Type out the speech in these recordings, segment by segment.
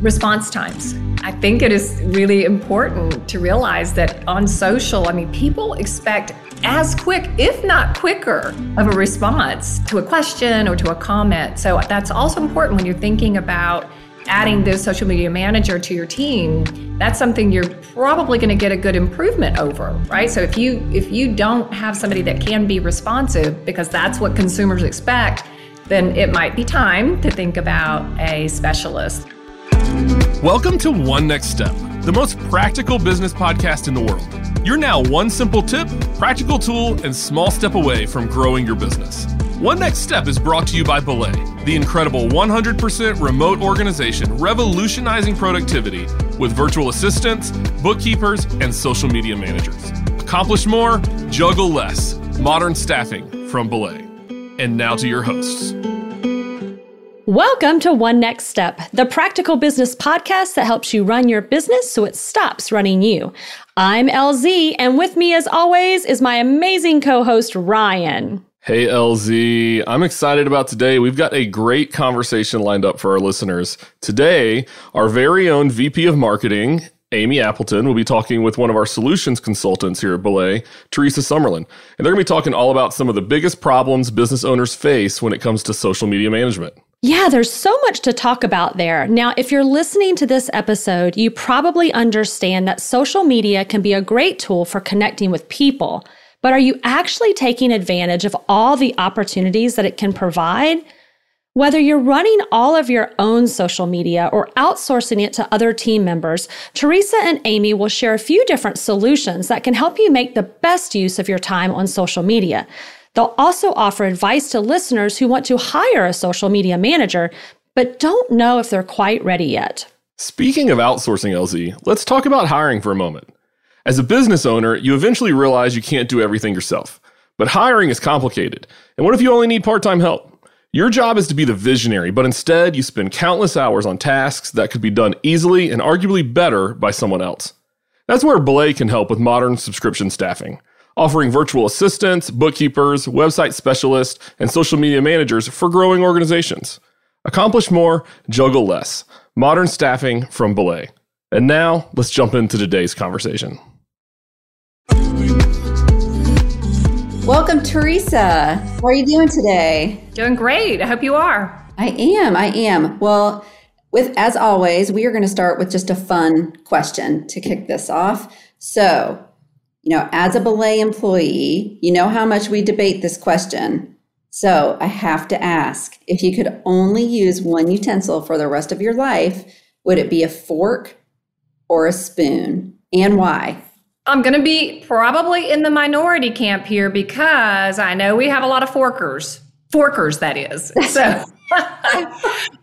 response times. I think it is really important to realize that on social, I mean, people expect as quick, if not quicker, of a response to a question or to a comment. So that's also important when you're thinking about adding this social media manager to your team. That's something you're probably going to get a good improvement over, right? So if you if you don't have somebody that can be responsive because that's what consumers expect, then it might be time to think about a specialist. Welcome to One Next Step, the most practical business podcast in the world. You're now one simple tip, practical tool, and small step away from growing your business. One Next Step is brought to you by Belay, the incredible 100% remote organization revolutionizing productivity with virtual assistants, bookkeepers, and social media managers. Accomplish more, juggle less. Modern staffing from Belay. And now to your hosts. Welcome to One Next Step, the practical business podcast that helps you run your business so it stops running you. I'm LZ, and with me, as always, is my amazing co host, Ryan. Hey, LZ. I'm excited about today. We've got a great conversation lined up for our listeners. Today, our very own VP of Marketing, Amy Appleton, will be talking with one of our solutions consultants here at Belay, Teresa Summerlin. And they're going to be talking all about some of the biggest problems business owners face when it comes to social media management. Yeah, there's so much to talk about there. Now, if you're listening to this episode, you probably understand that social media can be a great tool for connecting with people. But are you actually taking advantage of all the opportunities that it can provide? Whether you're running all of your own social media or outsourcing it to other team members, Teresa and Amy will share a few different solutions that can help you make the best use of your time on social media. They'll also offer advice to listeners who want to hire a social media manager, but don't know if they're quite ready yet. Speaking of outsourcing, LZ, let's talk about hiring for a moment. As a business owner, you eventually realize you can't do everything yourself. But hiring is complicated. And what if you only need part time help? Your job is to be the visionary, but instead you spend countless hours on tasks that could be done easily and arguably better by someone else. That's where Belay can help with modern subscription staffing offering virtual assistants, bookkeepers, website specialists, and social media managers for growing organizations. Accomplish more, juggle less. Modern staffing from Belay. And now, let's jump into today's conversation. Welcome, Teresa. How are you doing today? Doing great. I hope you are. I am. I am. Well, with as always, we are going to start with just a fun question to kick this off. So, you know, as a belay employee, you know how much we debate this question. So I have to ask if you could only use one utensil for the rest of your life, would it be a fork or a spoon? And why? I'm going to be probably in the minority camp here because I know we have a lot of forkers. Forkers, that is. So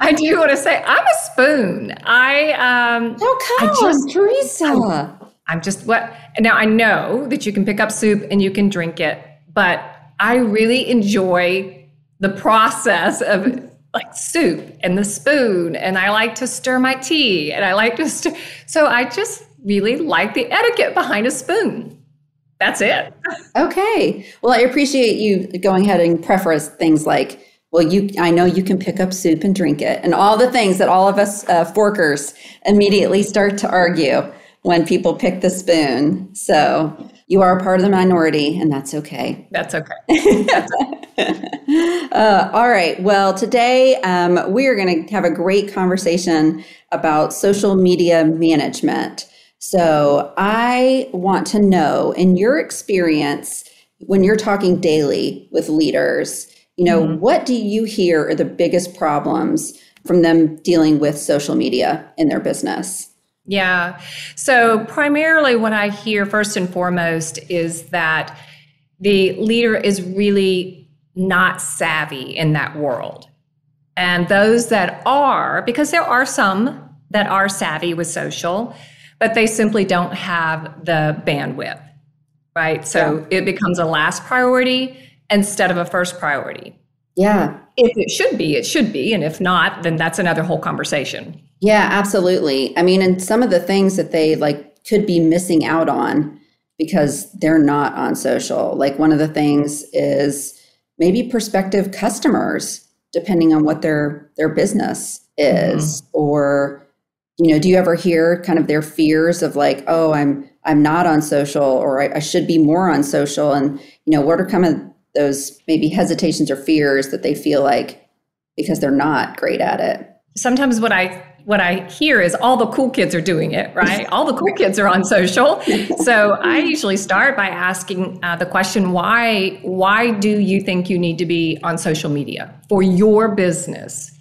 I, do want to say I'm a spoon. I um. How come, I just, Teresa? I'm, I'm just what now I know that you can pick up soup and you can drink it, but I really enjoy the process of like soup and the spoon and I like to stir my tea and I like to stir so I just really like the etiquette behind a spoon. That's it. okay. Well, I appreciate you going ahead and preface things like well you i know you can pick up soup and drink it and all the things that all of us uh, forkers immediately start to argue when people pick the spoon. So you are a part of the minority, and that's okay. That's okay. uh, all right. Well, today um, we are going to have a great conversation about social media management. So I want to know, in your experience, when you're talking daily with leaders, you know, mm-hmm. what do you hear are the biggest problems from them dealing with social media in their business? Yeah. So, primarily, what I hear first and foremost is that the leader is really not savvy in that world. And those that are, because there are some that are savvy with social, but they simply don't have the bandwidth, right? So, yeah. it becomes a last priority instead of a first priority. Yeah. If it should be, it should be. And if not, then that's another whole conversation. Yeah, absolutely. I mean, and some of the things that they like could be missing out on because they're not on social. Like one of the things is maybe prospective customers, depending on what their their business is, mm-hmm. or you know, do you ever hear kind of their fears of like, oh, I'm I'm not on social or I, I should be more on social? And, you know, what are kind of those maybe hesitations or fears that they feel like because they're not great at it? Sometimes what I what I hear is all the cool kids are doing it, right? all the cool kids are on social. So I usually start by asking uh, the question, why, why do you think you need to be on social media for your business?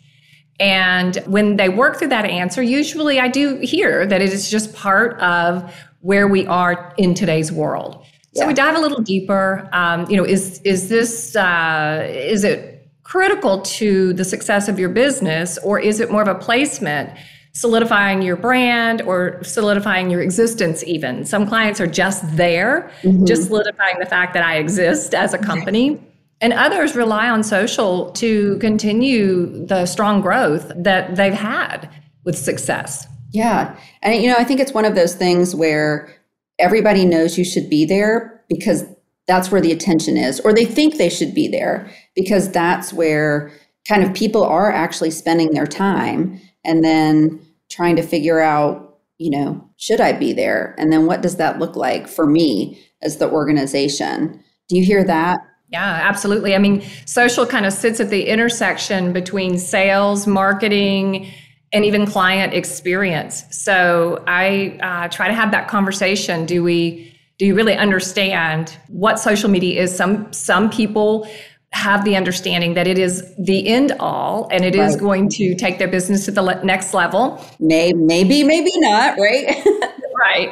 And when they work through that answer, usually I do hear that it is just part of where we are in today's world. So yeah. we dive a little deeper. Um, you know, is is this uh, is it critical to the success of your business, or is it more of a placement, solidifying your brand or solidifying your existence, even? Some clients are just there, mm-hmm. just solidifying the fact that I exist as a company. And others rely on social to continue the strong growth that they've had with success. Yeah. And, you know, I think it's one of those things where everybody knows you should be there because that's where the attention is, or they think they should be there because that's where kind of people are actually spending their time and then trying to figure out, you know, should I be there? And then what does that look like for me as the organization? Do you hear that? Yeah, absolutely. I mean, social kind of sits at the intersection between sales, marketing, and even client experience. So I uh, try to have that conversation. Do we do you really understand what social media is? Some some people have the understanding that it is the end all and it right. is going to take their business to the le- next level. Maybe, maybe, maybe not, right? right,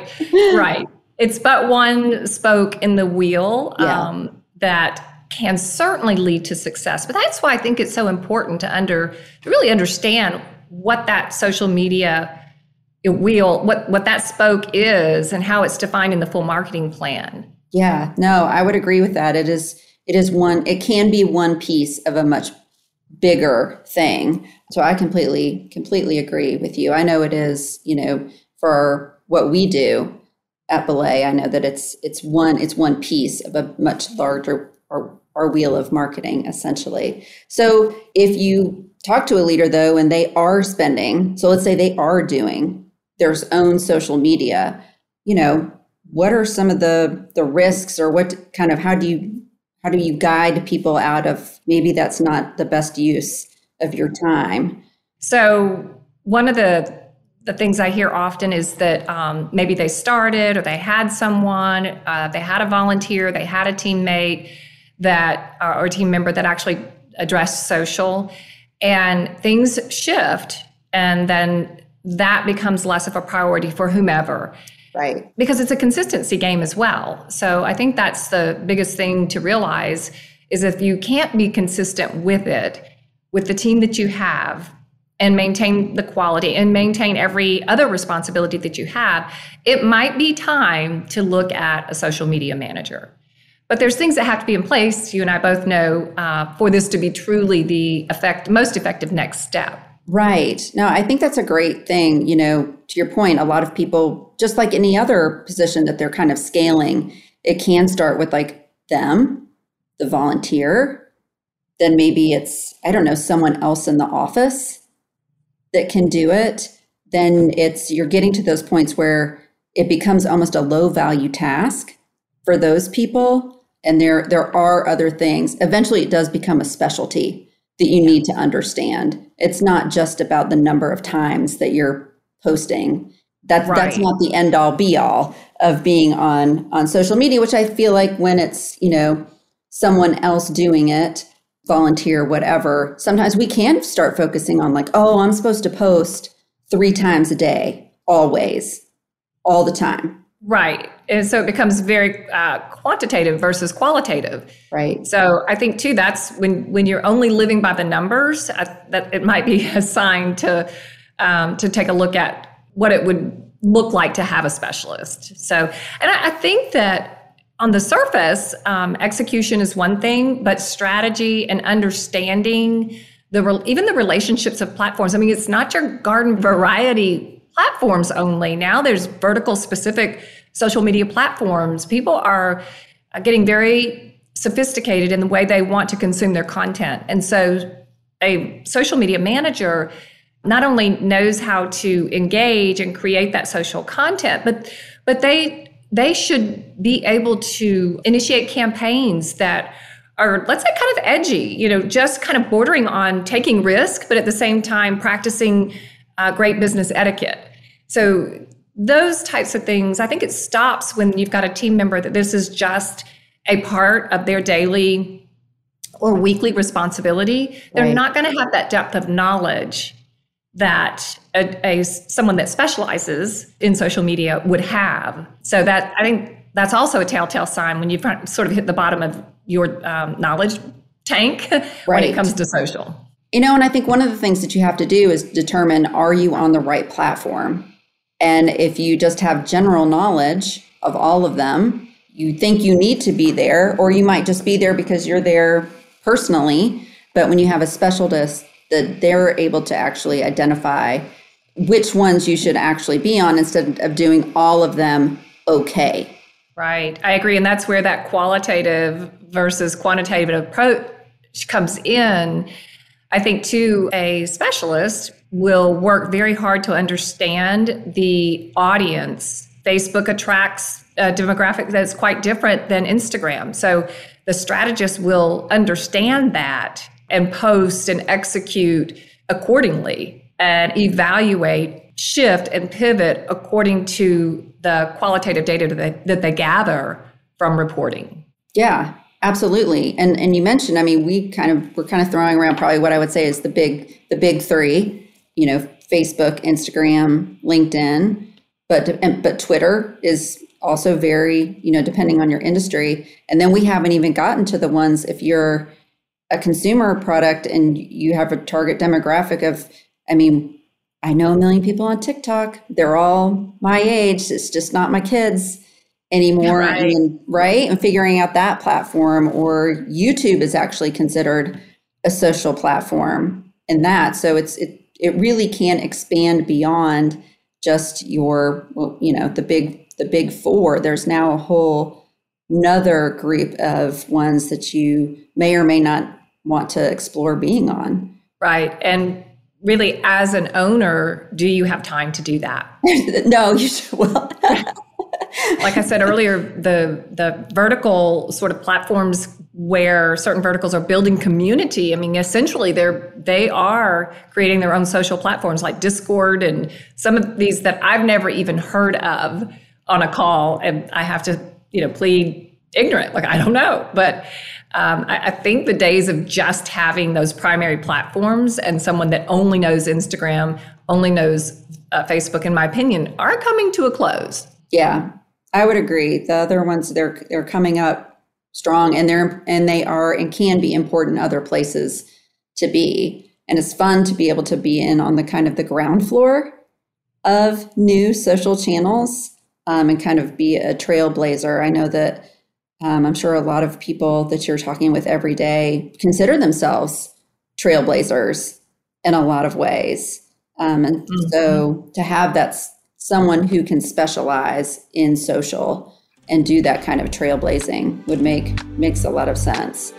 right. It's but one spoke in the wheel yeah. um, that can certainly lead to success. But that's why I think it's so important to under to really understand what that social media wheel what what that spoke is and how it's defined in the full marketing plan. Yeah no i would agree with that. It is it is one it can be one piece of a much bigger thing. So i completely completely agree with you. I know it is you know for what we do at belay i know that it's it's one it's one piece of a much larger or our wheel of marketing essentially. So if you talk to a leader though and they are spending so let's say they are doing their own social media, you know, what are some of the the risks or what kind of how do you how do you guide people out of maybe that's not the best use of your time? So one of the the things I hear often is that um, maybe they started or they had someone, uh, they had a volunteer, they had a teammate that uh, or team member that actually addressed social, and things shift, and then that becomes less of a priority for whomever. Right. Because it's a consistency game as well. So I think that's the biggest thing to realize is if you can't be consistent with it, with the team that you have, and maintain the quality and maintain every other responsibility that you have, it might be time to look at a social media manager. But there's things that have to be in place, you and I both know, uh, for this to be truly the effect, most effective next step. Right. No, I think that's a great thing. You know, to your point, a lot of people, just like any other position that they're kind of scaling, it can start with like them, the volunteer. Then maybe it's, I don't know, someone else in the office that can do it. Then it's, you're getting to those points where it becomes almost a low value task for those people. And there, there are other things. Eventually, it does become a specialty that you need to understand. It's not just about the number of times that you're posting. That's right. that's not the end all be all of being on on social media, which I feel like when it's, you know, someone else doing it, volunteer, whatever, sometimes we can start focusing on like, oh, I'm supposed to post three times a day, always, all the time. Right. And so it becomes very uh, quantitative versus qualitative. Right. So I think too that's when when you're only living by the numbers, uh, that it might be a sign to um, to take a look at what it would look like to have a specialist. So, and I, I think that on the surface, um, execution is one thing, but strategy and understanding the even the relationships of platforms. I mean, it's not your garden variety platforms only. Now there's vertical specific social media platforms. People are getting very sophisticated in the way they want to consume their content. And so a social media manager not only knows how to engage and create that social content, but but they they should be able to initiate campaigns that are let's say kind of edgy you know just kind of bordering on taking risk but at the same time practicing uh, great business etiquette so those types of things i think it stops when you've got a team member that this is just a part of their daily or weekly responsibility they're right. not going to have that depth of knowledge that a, a, someone that specializes in social media would have. So that I think that's also a telltale sign when you've sort of hit the bottom of your um, knowledge tank right. when it comes to social. You know, and I think one of the things that you have to do is determine are you on the right platform? And if you just have general knowledge of all of them, you think you need to be there, or you might just be there because you're there personally. But when you have a specialist that they're able to actually identify which ones you should actually be on instead of doing all of them okay. Right. I agree. And that's where that qualitative versus quantitative approach comes in. I think, to a specialist will work very hard to understand the audience. Facebook attracts a demographic that's quite different than Instagram. So the strategist will understand that and post and execute accordingly and evaluate, shift, and pivot according to the qualitative data that they, that they gather from reporting. Yeah, absolutely. And and you mentioned, I mean, we kind of we're kind of throwing around probably what I would say is the big the big three. You know, Facebook, Instagram, LinkedIn, but but Twitter is also very you know depending on your industry. And then we haven't even gotten to the ones if you're a consumer product and you have a target demographic of, I mean, I know a million people on TikTok. They're all my age. It's just not my kids anymore. Right. And, right. And figuring out that platform or YouTube is actually considered a social platform in that. So it's, it, it really can expand beyond just your, well, you know, the big, the big four. There's now a whole another group of ones that you may or may not want to explore being on. Right. And really, as an owner, do you have time to do that? no, you should. Well, like I said earlier, the the vertical sort of platforms where certain verticals are building community. I mean, essentially, they're they are creating their own social platforms like Discord and some of these that I've never even heard of on a call, and I have to you know plead ignorant, like I don't know, but um, I, I, think the days of just having those primary platforms and someone that only knows Instagram, only knows uh, Facebook, in my opinion, are coming to a close. Yeah, I would agree. The other ones they're they're coming up strong, and they're and they are and can be important other places to be. And it's fun to be able to be in on the kind of the ground floor of new social channels um, and kind of be a trailblazer. I know that um, I'm sure a lot of people that you're talking with every day consider themselves trailblazers in a lot of ways. Um, and mm-hmm. so to have that someone who can specialize in social and do that kind of trailblazing would make makes a lot of sense.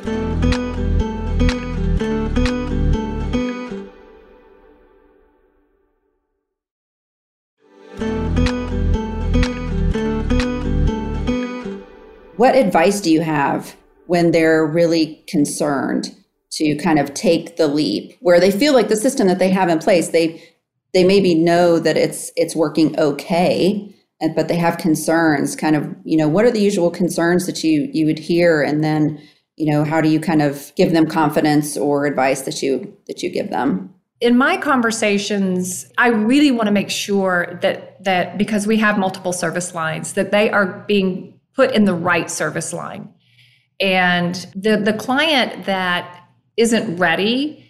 What advice do you have when they're really concerned to kind of take the leap where they feel like the system that they have in place, they they maybe know that it's it's working okay, but they have concerns kind of, you know, what are the usual concerns that you you would hear and then you know how do you kind of give them confidence or advice that you that you give them in my conversations i really want to make sure that that because we have multiple service lines that they are being put in the right service line. And the the client that isn't ready,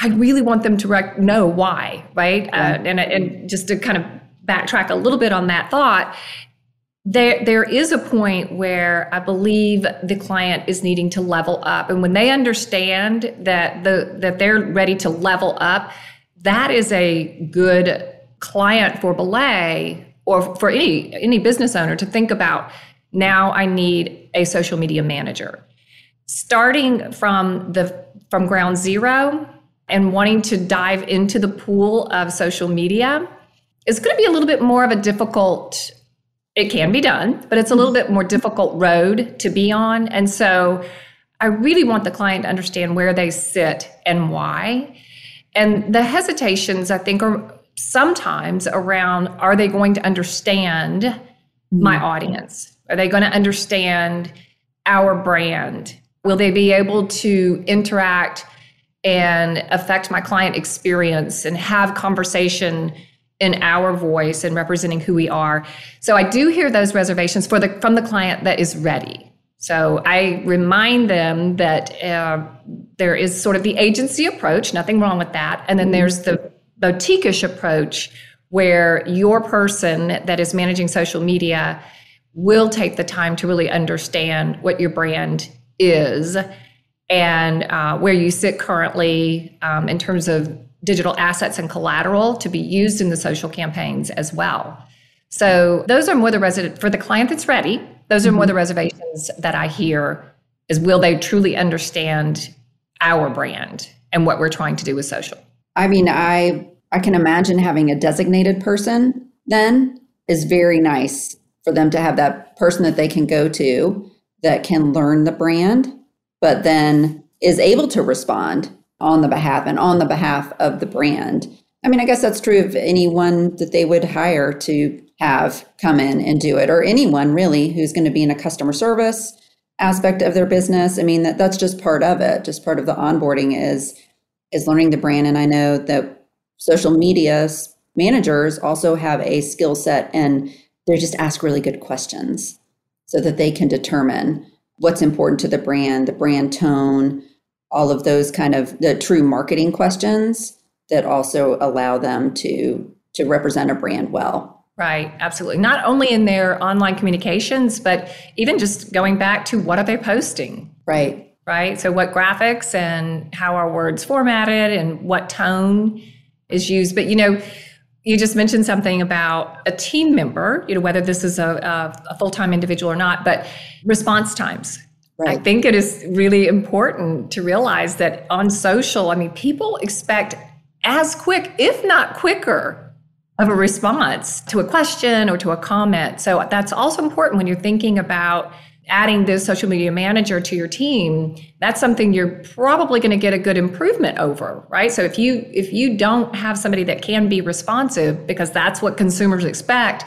I really want them to rec- know why, right? Uh, and and just to kind of backtrack a little bit on that thought, there there is a point where I believe the client is needing to level up, and when they understand that the that they're ready to level up, that is a good client for Belay or for any any business owner to think about now I need a social media manager. Starting from the from ground zero and wanting to dive into the pool of social media is going to be a little bit more of a difficult it can be done but it's a little bit more difficult road to be on. And so i really want the client to understand where they sit and why. And the hesitations i think are sometimes around are they going to understand mm-hmm. my audience? Are they going to understand our brand? Will they be able to interact and affect my client experience and have conversation in our voice and representing who we are. So I do hear those reservations for the from the client that is ready. So I remind them that uh, there is sort of the agency approach, nothing wrong with that, and then there's the boutique-ish approach where your person that is managing social media will take the time to really understand what your brand is and uh, where you sit currently um, in terms of digital assets and collateral to be used in the social campaigns as well. So those are more the resident for the client that's ready. Those are mm-hmm. more the reservations that I hear is will they truly understand our brand and what we're trying to do with social. I mean, I I can imagine having a designated person then is very nice for them to have that person that they can go to that can learn the brand but then is able to respond on the behalf and on the behalf of the brand. I mean, I guess that's true of anyone that they would hire to have come in and do it, or anyone really who's going to be in a customer service aspect of their business. I mean, that that's just part of it. Just part of the onboarding is is learning the brand. And I know that social media managers also have a skill set and they just ask really good questions so that they can determine what's important to the brand, the brand tone, all of those kind of the true marketing questions that also allow them to to represent a brand well. Right, absolutely. Not only in their online communications, but even just going back to what are they posting? Right. Right. So what graphics and how are words formatted and what tone is used. But you know, you just mentioned something about a team member, you know, whether this is a, a, a full time individual or not, but response times. Right. I think it is really important to realize that on social, I mean, people expect as quick, if not quicker, of a response to a question or to a comment. So that's also important when you're thinking about adding this social media manager to your team that's something you're probably going to get a good improvement over right so if you if you don't have somebody that can be responsive because that's what consumers expect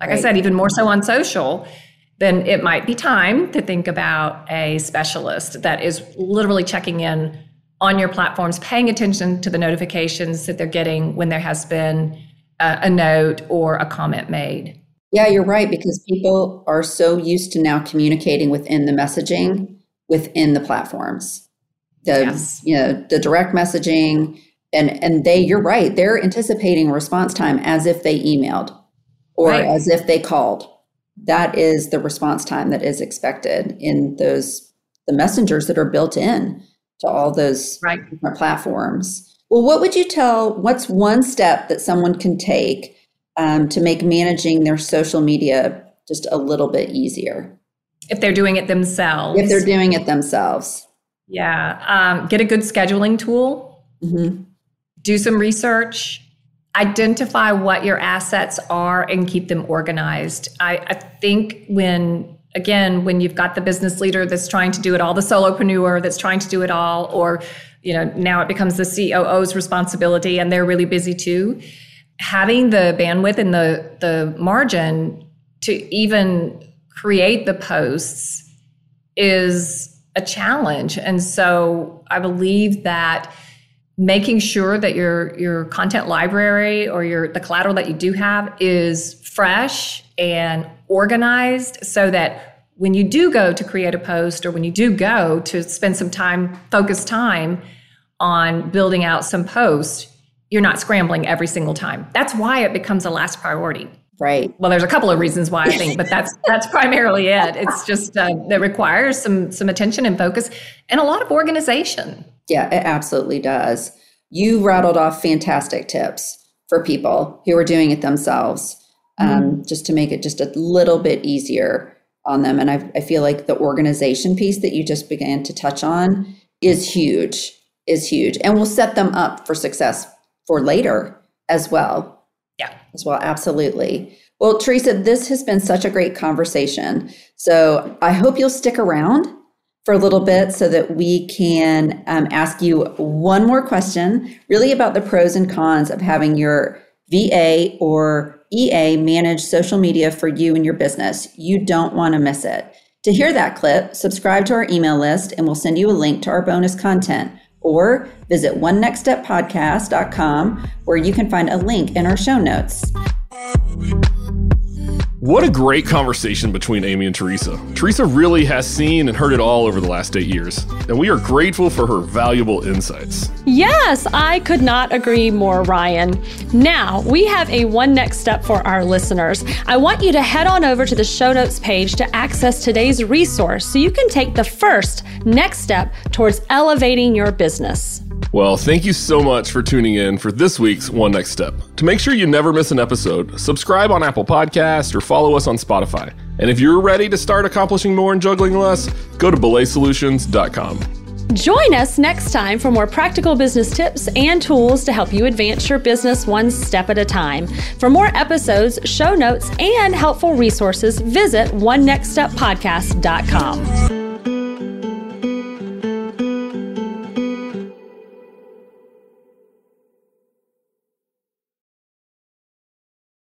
like right. i said even more so on social then it might be time to think about a specialist that is literally checking in on your platforms paying attention to the notifications that they're getting when there has been a, a note or a comment made yeah, you're right because people are so used to now communicating within the messaging within the platforms. The yes. you know, the direct messaging and and they you're right, they're anticipating response time as if they emailed or right. as if they called. That is the response time that is expected in those the messengers that are built in to all those right. different platforms. Well, what would you tell what's one step that someone can take um, to make managing their social media just a little bit easier. If they're doing it themselves. If they're doing it themselves. Yeah. Um, get a good scheduling tool. Mm-hmm. Do some research. Identify what your assets are and keep them organized. I, I think when again when you've got the business leader that's trying to do it all the solopreneur that's trying to do it all or you know now it becomes the coo's responsibility and they're really busy too having the bandwidth and the the margin to even create the posts is a challenge. And so i believe that making sure that your your content library or your the collateral that you do have is fresh and organized so that when you do go to create a post or when you do go to spend some time focused time on building out some posts you're not scrambling every single time. That's why it becomes a last priority. Right. Well, there's a couple of reasons why I think, but that's that's primarily it. It's just uh, that requires some some attention and focus and a lot of organization. Yeah, it absolutely does. You rattled off fantastic tips for people who are doing it themselves, um, mm-hmm. just to make it just a little bit easier on them. And I, I feel like the organization piece that you just began to touch on is huge is huge and will set them up for success for later as well. Yeah. As well, absolutely. Well, Teresa, this has been such a great conversation. So I hope you'll stick around for a little bit so that we can um, ask you one more question, really about the pros and cons of having your VA or EA manage social media for you and your business. You don't want to miss it. To hear that clip, subscribe to our email list and we'll send you a link to our bonus content. Or visit onenextsteppodcast.com where you can find a link in our show notes. What a great conversation between Amy and Teresa. Teresa really has seen and heard it all over the last eight years, and we are grateful for her valuable insights. Yes, I could not agree more, Ryan. Now, we have a one next step for our listeners. I want you to head on over to the show notes page to access today's resource so you can take the first next step towards elevating your business. Well, thank you so much for tuning in for this week's One Next Step. To make sure you never miss an episode, subscribe on Apple Podcasts or follow us on Spotify. And if you're ready to start accomplishing more and juggling less, go to belaysolutions.com. Join us next time for more practical business tips and tools to help you advance your business one step at a time. For more episodes, show notes, and helpful resources, visit onenextsteppodcast.com.